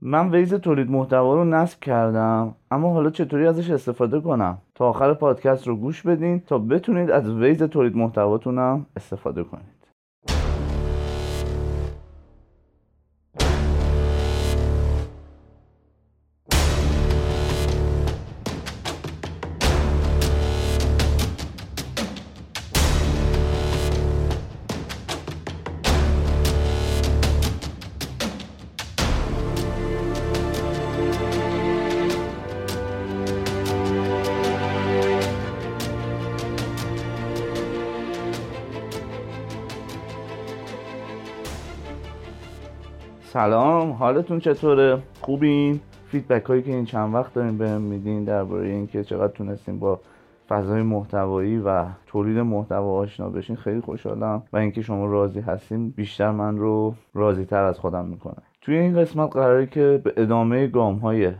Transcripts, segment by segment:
من ویز تولید محتوا رو نصب کردم اما حالا چطوری ازش استفاده کنم؟ تا آخر پادکست رو گوش بدین تا بتونید از ویز تولید محتواتونم استفاده کنید. سلام حالتون چطوره؟ خوبین؟ feedback هایی که این چند وقت دارین بهم میدین درباره اینکه چقدر تونستیم با فضای محتوایی و تولید محتوا آشنا بشین خیلی خوشحالم و اینکه شما راضی هستین بیشتر من رو راضی تر از خودم می‌کنه. توی این قسمت قراره که به ادامه گام های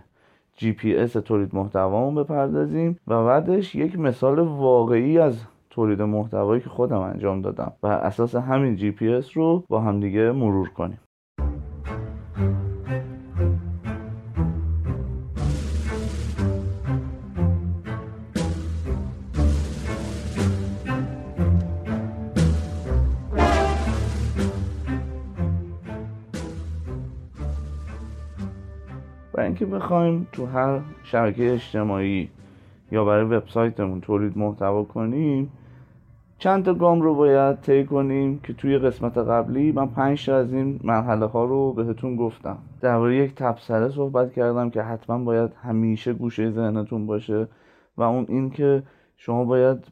جی پی اس تولید محتوامون بپردازیم و بعدش یک مثال واقعی از تولید محتوایی که خودم انجام دادم و اساس همین جی پی اس رو با همدیگه مرور کنیم. و اینکه بخوایم تو هر شبکه اجتماعی یا برای وبسایتمون تولید محتوا کنیم چند تا گام رو باید طی کنیم که توی قسمت قبلی من پنج تا از این مرحله ها رو بهتون گفتم. درباره یک تبصره صحبت کردم که حتما باید همیشه گوشه ذهنتون باشه و اون این که شما باید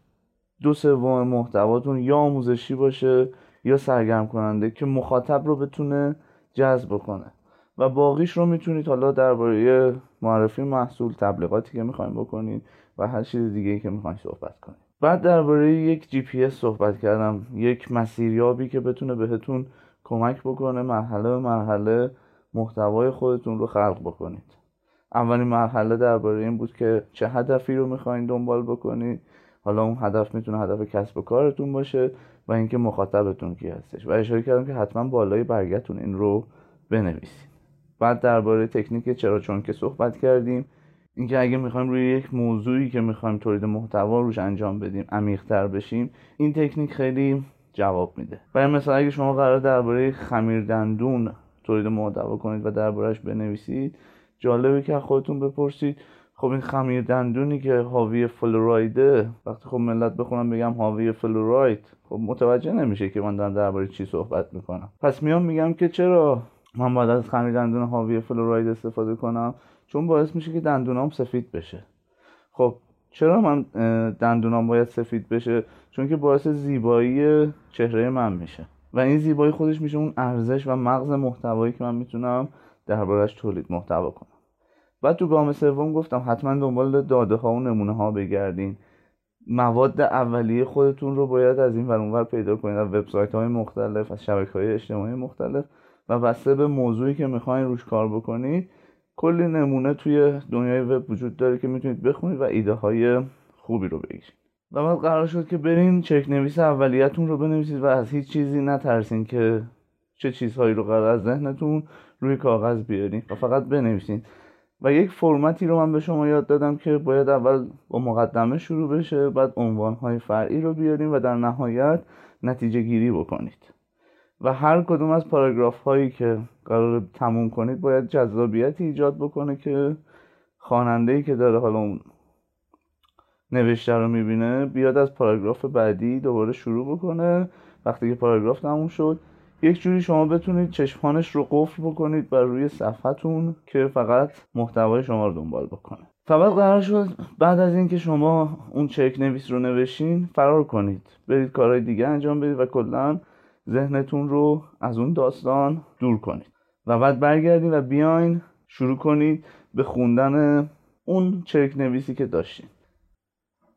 دو سوم محتواتون یا آموزشی باشه یا سرگرم کننده که مخاطب رو بتونه جذب کنه و باقیش رو می‌تونید حالا درباره معرفی محصول تبلیغاتی که می‌خوایم بکنید و هر چیز دیگه که می‌خوایم صحبت کنید بعد درباره یک جی پی اس صحبت کردم یک مسیریابی که بتونه بهتون کمک بکنه مرحله به مرحله محتوای خودتون رو خلق بکنید. اولین مرحله درباره این بود که چه هدفی رو می‌خواین دنبال بکنید. حالا اون هدف می‌تونه هدف کسب و کارتون باشه و اینکه مخاطبتون کی هستش. و اشاره کردم که حتما بالای برگتون این رو بنویسید. بعد درباره تکنیک چرا چون که صحبت کردیم اینکه اگه می‌خوایم روی یک موضوعی که می‌خوایم تولید محتوا روش انجام بدیم عمیقتر بشیم این تکنیک خیلی جواب میده. برای مثلا اگه شما قرار درباره خمیر دندون تولید محتوا کنید و دربارهش بنویسید جالبه که خودتون بپرسید خب این خمیر دندونی که حاوی فلورایده وقتی خب ملت بخونم بگم حاوی فلوراید خب متوجه نمیشه که من دارم درباره چی صحبت می‌کنم. پس میام میگم که چرا من باید از خمیر دندون حاوی فلوراید استفاده کنم چون باعث میشه که دندونام سفید بشه. خب چرا من دندونام باید سفید بشه؟ چون که باعث زیبایی چهره من میشه. و این زیبایی خودش میشه اون ارزش و مغز محتوایی که من می‌تونم دربارش تولید محتوا کنم. بعد تو گام سوم گفتم حتما دنبال داده ها و نمونه ها بگردین. مواد اولیه خودتون رو باید از این ور پیدا کنید از وبسایت های مختلف از شبکه های اجتماعی مختلف. و بسته به موضوعی که می‌خواین روش کار بکنید کلی نمونه توی دنیای وب وجود داره که می‌تونید بخونید و ایده های خوبی رو بگیرید. و بعد قرار شد که برین چک نویس اولیتون رو بنویسید و از هیچ چیزی نترسین که چه چیزهایی رو قرار از ذهنتون روی کاغذ بیارین و فقط بنویسین. و یک فرمتی رو من به شما یاد دادم که باید اول با مقدمه شروع بشه بعد عنوانهای فرعی رو بیارین و در نهایت نتیجه گیری بکنید. و هر کدوم از پاراگراف هایی که قرار تموم کنید باید جذابیتی ایجاد بکنه که خواننده که داره حالا اون نوشته رو می‌بینه بیاد از پاراگراف بعدی دوباره شروع بکنه. وقتی که پاراگراف تموم شد یک جوری شما بتونید چشمانش رو قفل بکنید بر روی صفحتون که فقط محتوای شما رو دنبال بکنه. فقط قرار شد بعد از اینکه شما اون چک نویس رو نوشین فرار کنید. برید کارهای دیگه انجام بدید و کلا ذهنتون رو از اون داستان دور کنید و بعد برگردید و بیاین شروع کنید به خوندن اون چرک نویسی که داشتین.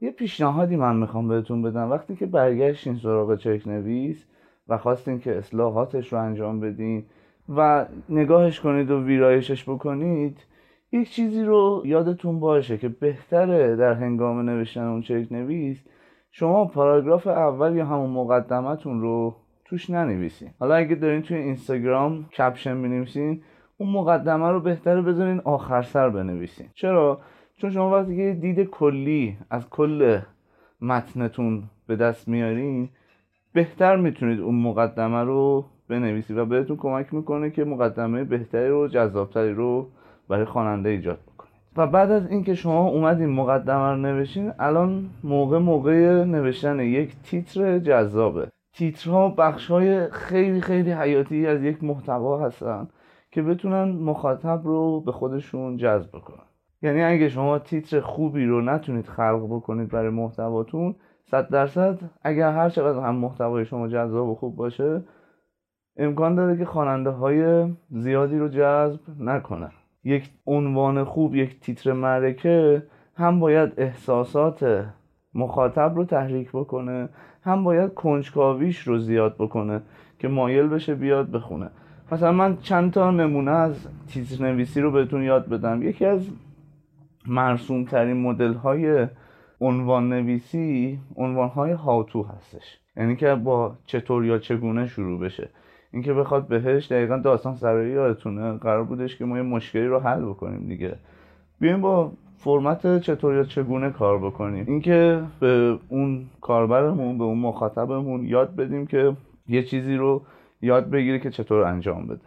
یه پیشنهادی من می‌خوام بهتون بدم. وقتی که برگشتین سراغ چرک نویس و خواستین که اصلاحاتش رو انجام بدین و نگاهش کنید و ویرایشش بکنید یک چیزی رو یادتون باشه که بهتره در هنگام نوشتن اون چرک نویس شما پاراگراف اول یا همون مقدمتون رو توش ننویسین. حالا اگه دارین توی اینستاگرام کپشن می‌نویسین اون مقدمه رو بهتره بذارین آخر سر بنویسین. چرا؟ چون شما وقتی که دید کلی از کل متنتون به دست میارین بهتر می‌تونید اون مقدمه رو بنویسید و بهتون کمک می‌کنه که مقدمه بهتری رو جذابتری رو برای خواننده ایجاد بکنید. و بعد از اینکه شما اومدین مقدمه رو نوشین الان موقع موقع نوشتن یک تیتر جذابه. تیترها بخش های خیلی خیلی حیاتی از یک محتوا هستن که بتونن مخاطب رو به خودشون جذب کنن یعنی اگه شما تیتر خوبی رو نتونید خلق بکنید برای محتواتون صد درصد اگر هر چقدر هم محتوای شما جذاب و خوب باشه امکان داره که خواننده های زیادی رو جذب نکنن. یک عنوان خوب یک تیتر معرکه هم باید احساسات مخاطب رو تحریک بکنه هم باید کنجکاویش رو زیاد بکنه که مایل بشه بیاد بخونه. مثلا من چند تا نمونه از تیتر نویسی رو بهتون یاد بدم. یکی از مرسوم ترین مدل های عنوان نویسی عنوان های هاتو هستش. یعنی که با چطور یا چگونه شروع بشه. اینکه بخواد بهش دقیقا داستان سرایی یادتونه. قرار بودش که ما یه مشکلی رو حل بکنیم دیگه. بیایم با فرمت چطور یا چگونه کار بکنیم. اینکه به اون کاربرمون به اون مخاطبمون یاد بدیم که یه چیزی رو یاد بگیره که چطور انجام بده.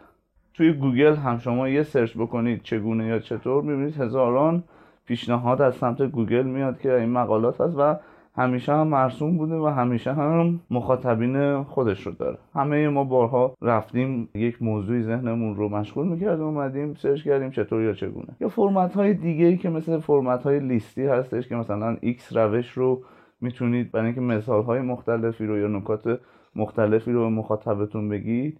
توی گوگل هم شما یه search بکنید چگونه یا چطور می‌بینید هزاران پیشنهاد از سمت گوگل میاد که این مقالات هست و همیشه هم مرسوم بوده و همیشه هم مخاطبین خودش رو داره. همه ما بارها رفتیم یک موضوعی ذهنمون رو مشغول می‌کردیم اومدیم search کردیم چطور یا چگونه. یا فرمت های دیگه ای که مثل فرمت های لیستی هستش که مثلا X روش رو می‌تونید برای اینکه مثال های مختلفی رو یا نکات مختلفی رو به مخاطبتون بگید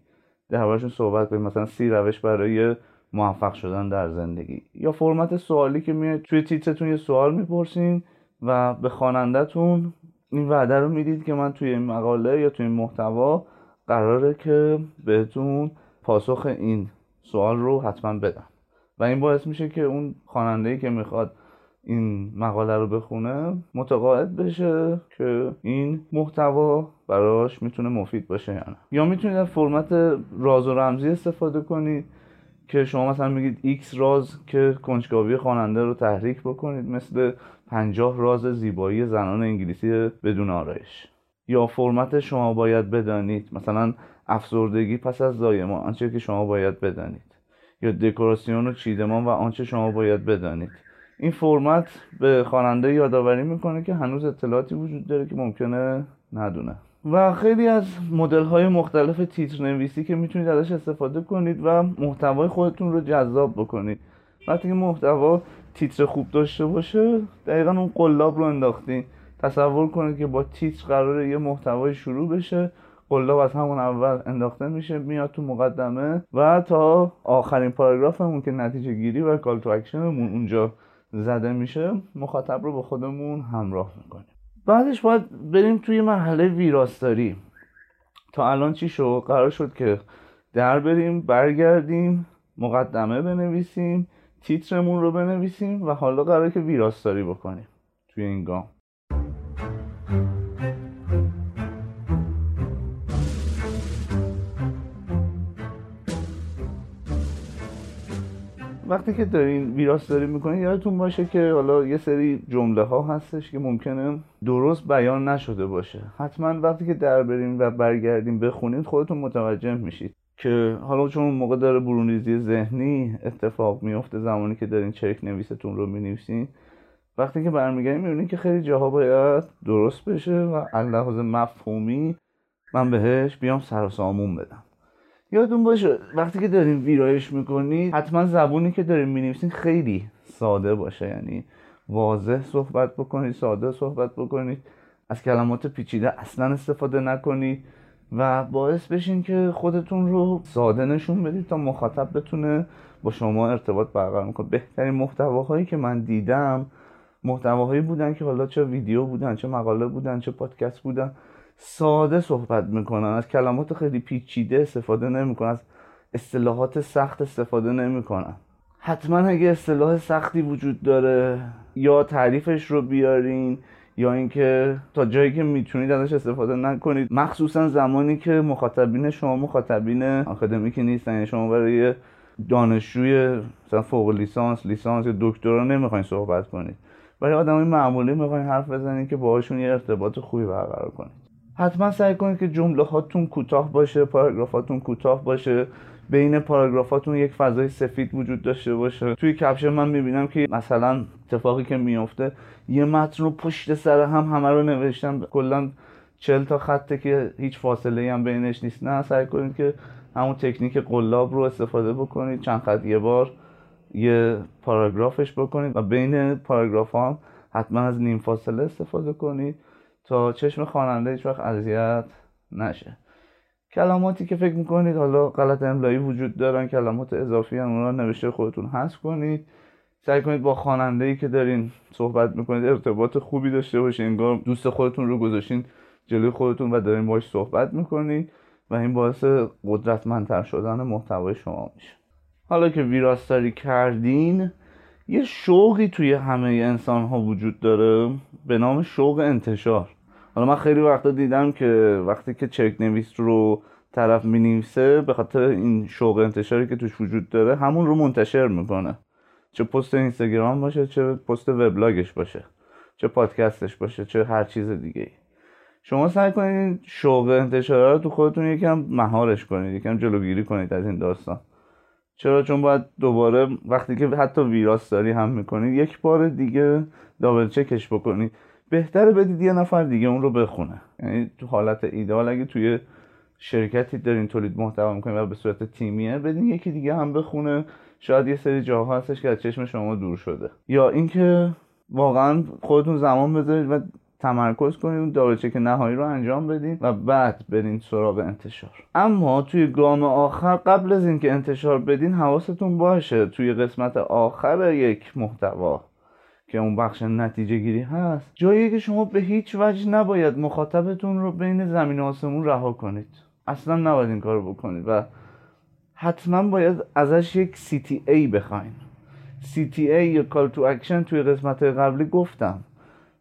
دربارشون صحبت کنید. مثلا سی روش برای موفق شدن در زندگی. یا فرمت سوالی که میاد توی تیترتون یه سوال می‌پرسین و به خوانندهتون این وعده رو می‌دید که من توی این مقاله یا توی این محتوا قراره که بهتون پاسخ این سوال رو حتما بدم. و این باعث میشه که اون خواننده که می‌خواد این مقاله رو بخونه متقاعد بشه که این محتوا براش می‌تونه مفید باشه یا نه. یا می‌تونید از فرمت راز و رمزی استفاده کنید که شما مثلا میگید X راز که کنجکاوی خواننده رو تحریک بکنید مثل پنجاه راز زیبایی زنان انگلیسی بدون آرایش. یا فرمت شما باید بدانید. مثلا افسردگی پس از زایمان آنچه که شما باید بدانید. یا دکوراسیون و چیدمان و آنچه شما باید بدانید. این فرمت به خواننده یادآوری می‌کنه که هنوز اطلاعاتی وجود داره که ممکنه ندونه. و خیلی از مدل های مختلف تیتر نویسی که می‌تونید ازش استفاده کنید و محتوای خودتون رو جذاب بکنید. وقتی که محتوا تیتر خوب داشته باشه دقیقا اون قلاب رو انداختین تصور کنید که با تیتر قرار یه محتوای شروع بشه قلاب از همون اول انداخته میشه میاد تو مقدمه و تا آخرین پاراگرافمون که نتیجه گیری و call to action مون اونجا زده میشه مخاطب رو به خودمون همراه می‌کنیم. بعدش باید بریم توی مرحله ویراستاری. تا الان چی شد؟ قرار شد که در بریم برگردیم مقدمه بنویسیم تیترمون رو بنویسیم و حالا قراره که ویراستاری بکنیم توی این گام. وقتی که دارین ویراستاری می‌کنین یادتون باشه که حالا یه سری جمله ها هستش که ممکنه درست بیان نشده باشه. حتما وقتی که در بریم و برگردیم بخونید خودتون متوجه میشید. که حالا چون اون موقع داره برونریزی ذهنی اتفاق میفته زمانی که دارین چرک نویستون رو می‌نویسین وقتی که برمیگردیم می‌بینید که خیلی جاها باید درست بشه و لحاظ مفهومی من بهش بیام سر سامون بدم. یادتون باشه وقتی که دارین ویرایش می‌کنید حتما زبونی که دارین می‌نویسین خیلی ساده باشه یعنی واضح صحبت بکنید ساده صحبت بکنید از کلمات پیچیده اصلا استفاده نکنید. و باعث بشین که خودتون رو ساده نشون بدید تا مخاطب بتونه با شما ارتباط برقرار کنه. بهترین محتواهایی که من دیدم محتواهایی بودن که حالا چه ویدیو بودن چه مقاله بودن چه پادکست بودن ساده صحبت می‌کنن. از کلمات خیلی پیچیده استفاده نمی‌کنن. از اصطلاحات سخت استفاده نمی‌کنن. حتما اگه اصطلاح سختی وجود داره یا تعریفش رو بیارین یا اینکه تا جایی که می‌تونید ازش استفاده نکنید. مخصوصا زمانی که مخاطبین شما مخاطبین آکادمیکی نیستن یعنی شما برای دانشجوی مثلا فوق لیسانس لیسانس یا دکترا نمی‌خواین صحبت کنید. برای آدمای معمولی می‌خواین حرف بزنید که باهاشون یه ارتباط خوبی برقرار کنید. حتما سعی کنید که جمله هاتون کوتاه باشه پاراگرافاتون کوتاه باشه. بین پاراگرافاتون یک فضای سفید وجود داشته باشه. توی کپشن من می‌بینم که مثلا اتفاقی که میفته یه متن رو پشت سر هم همه رو نوشتم کلا چل تا خطه که هیچ فاصله هم بینش نیست. نه سعی کنید که همون تکنیک قلاب رو استفاده بکنید. چند خط یه بار یه پاراگرافش بکنید و بین پاراگراف هم حتما از نیم فاصله استفاده کنید تا چشم خواننده هیچ وقت اذیت نشه. کلماتی که فکر می‌کنید حالا غلط املایی وجود دارن کلمات اضافی هم اونا نوشته خودتون حذف کنید. سعی کنید با خواننده ای که دارین صحبت می‌کنید ارتباط خوبی داشته باشین انگار دوست خودتون رو گذاشتین جلوی خودتون و دارین باش صحبت می‌کنید و این باعث قدرتمندتر شدن محتوای شما میشه. حالا که ویراستاری کردین یه شوقی توی همه انسان ها وجود داره به نام شوق انتشار. حالا من خیلی وقتا دیدم که وقتی که چک نویس رو طرف می به خاطر این شوق انتشاری که توش وجود داره همون رو منتشر می‌کنه. چه پست اینستاگرام باشه چه پست وبلاگش باشه چه پادکستش باشه چه هر چیز دیگه شما سعی کنید شوق انتشار رو تو خودتون یکم مهارش کنید یکم جلوگیری کنید از این داستان. چرا؟ چون باید دوباره وقتی که حتی ویراستاری هم می‌کنید یک بار دیگه دابل چکش بکنید. بهتره بدید یه نفر دیگه اون رو بخونه. یعنی تو حالت ایدال اگه توی شرکتی دارین تولید محتوا می‌کنین و به صورت تیمیه بدین یکی دیگه هم بخونه. شاید یه سری جاها هستش که از چشم شما دور شده. یا اینکه واقعا خودتون زمان بذارید و تمرکز کنید اون چک نهایی رو انجام بدین و بعد برین سراغ انتشار. اما توی گام آخر قبل از اینکه انتشار بدین حواستون باشه توی قسمت آخر یک محتوا که اون بخش نتیجه گیری هست. جایی که شما به هیچ وجه نباید مخاطبتون رو بین زمین و آسمون رها کنید. اصلا نباید این کار بکنید و حتما باید ازش یک CTA بخواین. CTA یا Call to Action توی قسمت قبلی گفتم.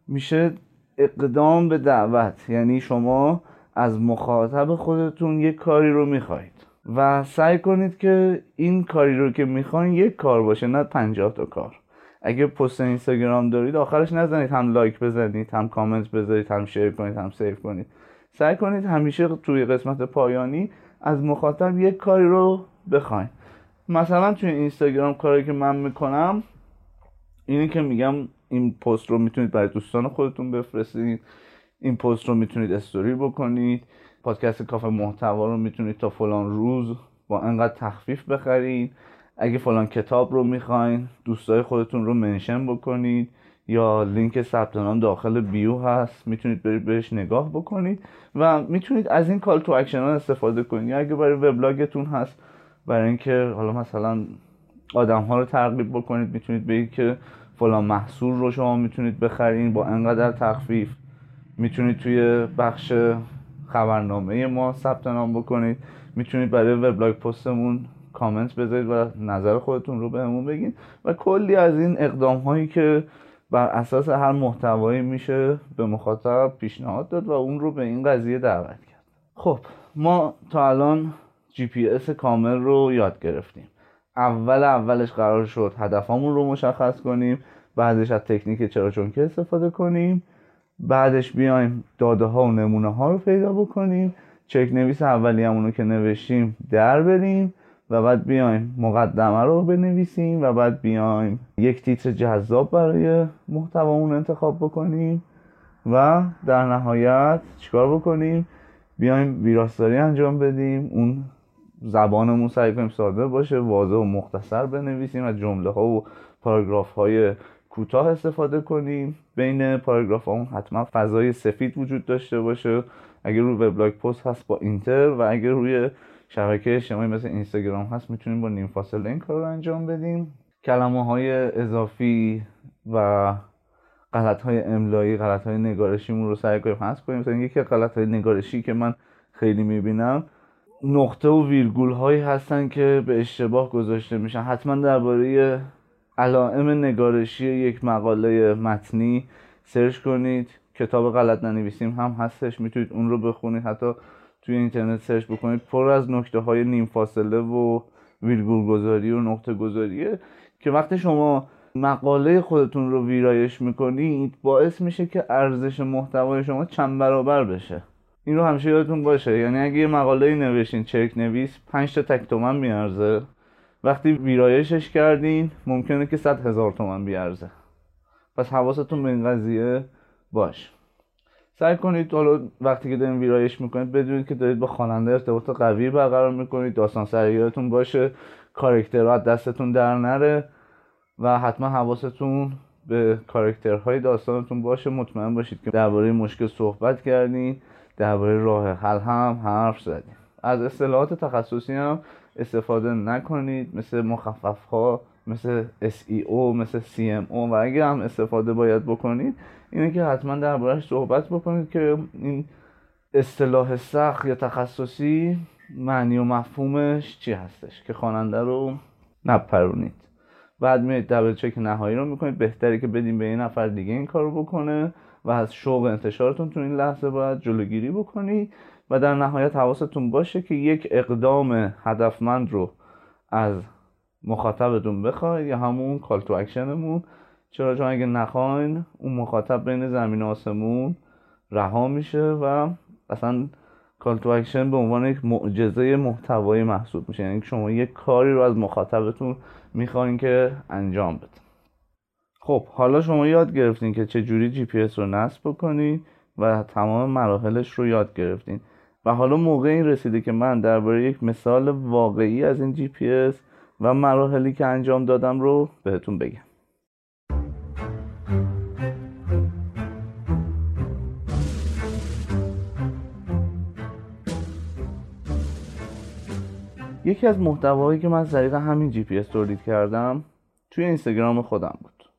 میشه اقدام به دعوت. یعنی شما از مخاطب خودتون یک کاری رو می‌خواید. و سعی کنید که این کاری رو که می‌خواین یک کار باشه نه پنجاه تا کار. اگه پست اینستاگرام دارید آخرش نزنید هم like بزنید هم کامنت بذارید هم share کنید هم save کنید. سعی کنید همیشه توی قسمت پایانی از مخاطب یک کاری رو بخواین. مثلا توی اینستاگرام کاری که من می‌کنم اینی که میگم این پست رو می‌تونید برای دوستان خودتون بفرستید. این پست رو می‌تونید استوری بکنید. پادکست کافه محتوا رو می‌تونید تا فلان روز با انقدر تخفیف بخرید. اگه فلان کتاب رو می‌خواین دوستای خودتون رو منشن بکنید یا لینک ثبت نام داخل bio هست می‌تونید برید بهش نگاه بکنید و می‌تونید از این call to action ها استفاده کنید. یا اگه برای وبلاگتون هست برای اینکه حالا مثلا آدم ها رو ترغیب بکنید می‌تونید بگید که فلان محصول رو شما می‌تونید بخرین با انقدر تخفیف. می‌تونید توی بخش خبرنامه ما ثبت نام بکنید. می‌تونید برای وبلاگ پستمون کامنت بذارید و نظر خودتون رو بهمون بگین و کلی از این اقدام هایی که بر اساس هر محتوایی میشه به مخاطب پیشنهاد داد و اون رو به این قضیه دعوت کرد. خب ما تا الان جی پی اس کامل رو یاد گرفتیم. اول اولش قرار شد هدفمون رو مشخص کنیم بعدش از تکنیک چرا چون که استفاده کنیم بعدش بیایم داده ها و نمونه ها رو پیدا بکنیم چرک نویس اولیه‌مون رو که نوشتیم در بریم و بعد بیایم مقدمه رو بنویسیم و بعد بیایم یک تیتر جذاب برای محتوامون انتخاب بکنیم و در نهایت چیکار بکنیم؟ بیایم ویراستاری انجام بدیم اون زبانمون سعی کنیم ساده باشه واضح و مختصر بنویسیم و جمله ها و پاراگراف های کوتاه استفاده کنیم. بین پاراگراف ها حتما فضای سفید وجود داشته باشه. اگر روی وبلاگ پست هست با اینتر و اگر روی شبکه اجتماعی مثل اینستاگرام هست می‌تونیم با نیم فاصله این کار رو انجام بدیم. کلمه های اضافی و غلط های املایی غلط های نگارشیمون رو سعی کنیم حذف کنیم. مثلا یکی غلط های نگارشی که من خیلی می‌بینم نقطه و ویرگول هایی هستن که به اشتباه گذاشته میشن. حتما درباره علائم نگارشی یک مقاله متنی search کنید. کتاب غلط ننویسیم هم هستش می‌تونید اون رو بخونید. حتی توی اینترنت search بکنید پر از نکته های نیم فاصله و ویرگول گذاری و نقطه گذاریه که وقتی شما مقاله خودتون رو ویرایش می‌کنید باعث میشه که ارزش محتوای شما چند برابر بشه. این رو همیشه یادتون باشه. یعنی اگه یه مقاله نوشتین چرک نویس 5 تا تک تومن میارزه وقتی ویرایشش کردین ممکنه که 100 هزار تومن بیارزه. پس حواستون به این قضیه باش. سعی کنید حالا وقتی که دارین ویرایش می‌کنید بدونید که دارید با خواننده ارتباط قوی برقرار می‌کنید داستان سریاتون باشه کارکترات دستتون در نره و حتما حواستون به کارکترهای داستانتون باشه. مطمئن باشید که درباره مشکل صحبت کردین درباره راه حل هم حرف زدیم از اصطلاحات تخصصی هم استفاده نکنید مثل مخفف ها مثل SEO مثل CMO و اگه هم استفاده باید بکنید اینه که حتما دربارهش صحبت بکنید که این اصطلاح سخت یا تخصصی معنی و مفهومش چی هستش که خواننده رو نپرونید. بعد میاد دبل چک نهایی رو می‌کنید. بهتری که بدیم به این نفر دیگه این کارو بکنه و از شوق انتشارتون تو این لحظه باید جلوگیری بکنید و در نهایت حواستون باشه که یک اقدام هدفمند رو از مخاطبتون بخواید یا همون call to action مون چرا؟ چون اگه نخواین اون مخاطب بین زمین و آسمون رها میشه و اصلا call to action به عنوان یک معجزه محتوایی محسوب میشه. یعنی شما یک کاری رو از مخاطبتون می‌خواین که انجام بده. خب حالا شما یاد گرفتین که چه جوری جی پی اس رو نصب بکنید و تمام مراحلش رو یاد گرفتین. و حالا موقع این رسیده که من درباره یک مثال واقعی از این جی پی اس و مراحلی که انجام دادم رو بهتون بگم. یکی از محتواهایی که من از طریق همین جی پی اس تولید کردم توی اینستاگرام خودم بود.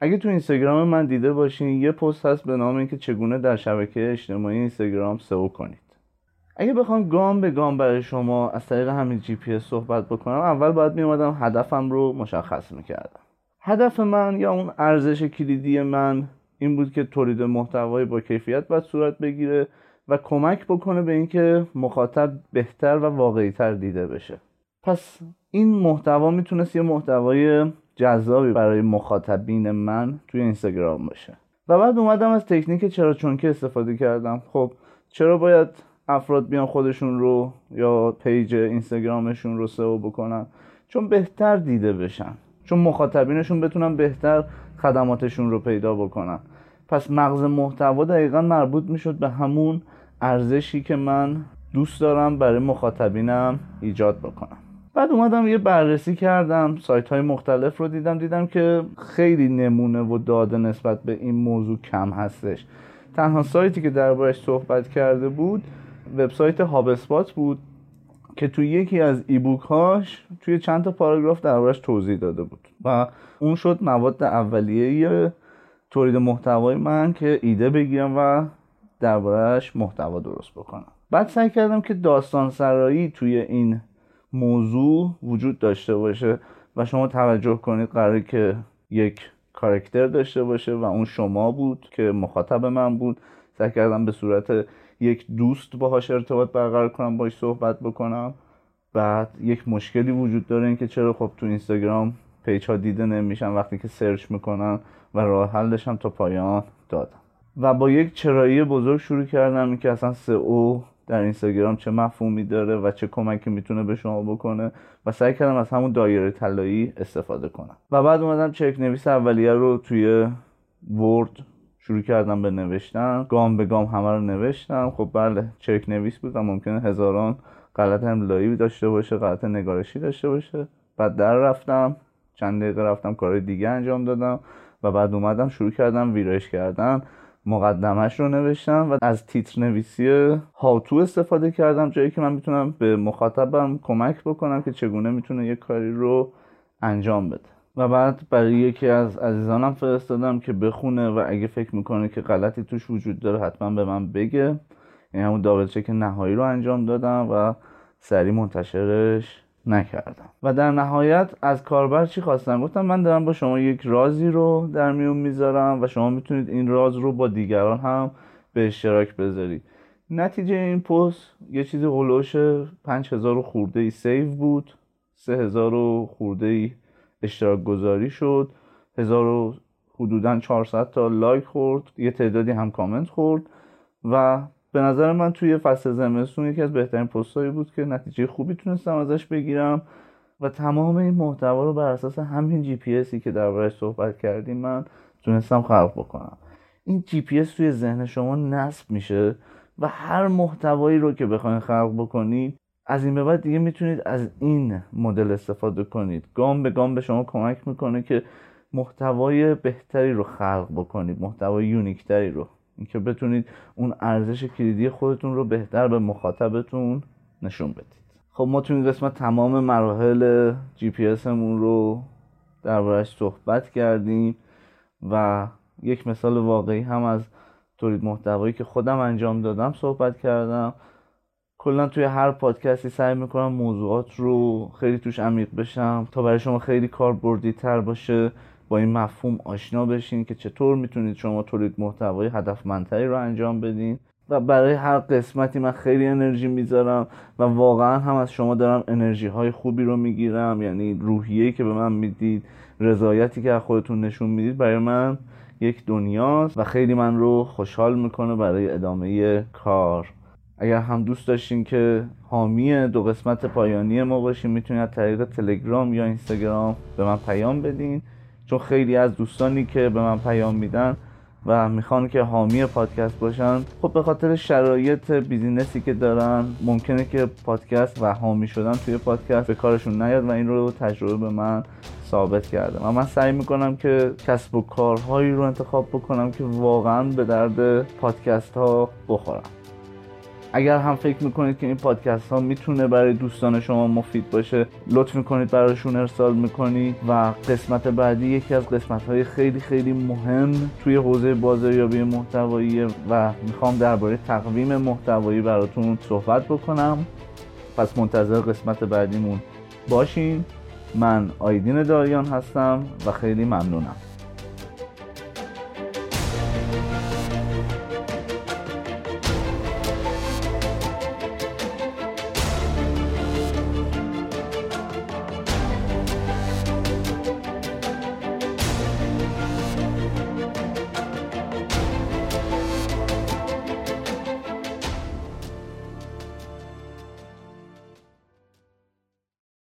اگه تو اینستاگرام من دیده باشین یه پست هست به نام اینکه چگونه در شبکه اجتماعی اینستاگرام SEO کنید. اگه بخوام گام به گام برای شما از طریق همین جی پی اس صحبت بکنم اول باید می هدفم رو مشخص می‌کردم. هدف من یا اون ارزش کلیدی من این بود که تولید محتوایی با کیفیت باید صورت بگیره و کمک بکنه به اینکه مخاطب بهتر و واقعیتر دیده بشه. پس این محتوا می‌تونست یه محتوای جذابی برای مخاطبین من توی اینستاگرام باشه. و بعد اومدم از تکنیک چرا چونکه استفاده کردم. خب چرا باید افراد بیان خودشون رو یا پیج اینستاگرامشون رو سئو بکنن؟ چون بهتر دیده بشن. چون مخاطبینشون بتونن بهتر خدماتشون رو پیدا بکنن. پس مغز محتوا دقیقا مربوط می‌شد به همون ارزشی که من دوست دارم برای مخاطبینم ایجاد بکنم. بعد اومدم یه بررسی کردم سایت های مختلف رو دیدم دیدم که خیلی نمونه و داده نسبت به این موضوع کم هستش. تنها سایتی که دربارش صحبت کرده بود وبسایت هابسپات بود که توی یکی از ایبوک هاش توی چند تا پاراگراف دربارش توضیح داده بود. و اون شد مواد اولیه تولید محتوای من که ایده بگیرم و دربارهش محتوا درست بکنم. بعد سعی کردم که داستان سرایی توی این موضوع وجود داشته باشه و شما توجه کنید قراره که یک کاراکتر داشته باشه و اون شما بود که مخاطب من بود. سعی کردم به صورت یک دوست باهاش ارتباط برقرار کنم باش صحبت بکنم. بعد یک مشکلی وجود داره این که چرا خب تو اینستاگرام page ها دیده نمیشن وقتی که search می‌کنن و راه حلش هم تا پایان دادم و با یک چرایی بزرگ شروع کردم که اصلا SEO در اینستاگرام چه مفهومی داره و چه کمکی می‌تونه به شما بکنه و سعی کردم از همون دایره طلایی استفاده کنم. و بعد اومدم چک نویس اولیه رو توی ورد شروع کردم به نوشتن. گام به گام همه رو نوشتم. خب بله چک نویس بود و ممکنه هزاران غلط املایی داشته باشه غلط نگارشی داشته باشه. بعد در رفتم. چند دقیقه رفتم کار دیگه انجام دادم. و بعد اومدم شروع کردم ویرایش کردن. مقدمش رو نوشتم و از تیتر نویسی هاتو استفاده کردم جایی که من می‌تونم به مخاطبم کمک بکنم که چگونه می‌تونه یک کاری رو انجام بده. و بعد برای یکی از عزیزانم فرستادم که بخونه و اگه فکر می‌کنه که غلطی توش وجود داره حتما به من بگه. یعنی همون دابل چک نهایی رو انجام دادم و سریع منتشرش نکردم. و در نهایت از کاربر چی خواستم؟ گفتم من دارم با شما یک رازی رو در میون می‌ذارم و شما می‌تونید این راز رو با دیگران هم به اشتراک بذارید. نتیجه این پست یه چیزی هلوش 5000 خورده ای save بود. سه هزار و خورده ای اشتراک گذاری شد. هزار و حدودا 400 تا like خورد. یه تعدادی هم کامنت خورد. و به نظر من توی فصل زمستون یکی از بهترین پستایی بود که نتیجه خوبی تونستم ازش بگیرم و تمام این محتوا رو بر اساس همین جی پی اسی که دربارش صحبت کردیم من تونستم خلق بکنم. این جی پی اس توی ذهن شما نصب میشه و هر محتوایی رو که بخواید خلق بکنید از این به بعد دیگه می‌تونید از این مدل استفاده کنید. گام به گام به شما کمک می‌کنه که محتوای بهتری رو خلق بکنید محتوای یونیکتری رو. اینکه بتونید اون ارزش کلیدی خودتون رو بهتر به مخاطبتون نشون بدید. خب ما تو این قسمت تمام مراحل جی پی اسمون رو دربارش صحبت کردیم و یک مثال واقعی هم از تولید محتوایی که خودم انجام دادم صحبت کردم. کلا توی هر پادکستی سعی می‌کنم موضوعات رو خیلی توش عمیق بشم تا برای شما خیلی کاربردی تر باشه. با این مفهوم آشنا بشین که چطور می‌تونید شما تولید محتوای هدفمندتری رو انجام بدین. و برای هر قسمتی من خیلی انرژی می‌ذارم و واقعا هم از شما دارم انرژی های خوبی رو می‌گیرم. یعنی روحیه که به من می‌دید رضایتی که از خودتون نشون می‌دید برای من یک دنیاست و خیلی من رو خوشحال می‌کنه برای ادامه کار. اگر هم دوست داشتین که حامی دو قسمت پایانی ما باشین می‌تونید از طریق تلگرام یا اینستاگرام به من پیام بدین. چون خیلی از دوستانی که به من پیام میدن و می‌خوان که حامی پادکست باشن خب به خاطر شرایط بیزینسی که دارن ممکنه که پادکست و حامی شدن توی پادکست به کارشون نیاد و این رو تجربه به من ثابت کرده و من سعی می‌کنم که کسب و کارهایی رو انتخاب بکنم که واقعا به درد پادکست ها بخورم. اگر هم فکر می‌کنید که این پادکست ها می‌تونه برای دوستان شما مفید باشه لطف می‌کنید براشون ارسال می‌کنید و قسمت بعدی یکی از قسمت های خیلی خیلی مهم توی حوزه بازاریابی محتوایی و می‌خوام درباره تقویم محتوایی براتون صحبت بکنم. پس منتظر قسمت بعدیمون باشین. من آیدین داریان هستم و خیلی ممنونم.